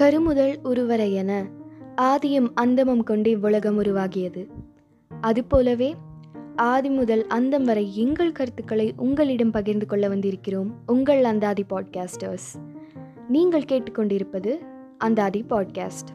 கருமுதல் உருவரை என ஆதியும் அந்தமும் கொண்டே உலகம் உருவாகியது. அதுபோலவே ஆதி முதல் அந்தம் வரை எங்கள் கருத்துக்களை உங்களிடம் பகிர்ந்து கொள்ள வந்திருக்கிறோம் உங்கள் அந்தாதி பாட்காஸ்டர்ஸ். நீங்கள் கேட்டுக்கொண்டிருப்பது அந்தாதி பாட்காஸ்ட்.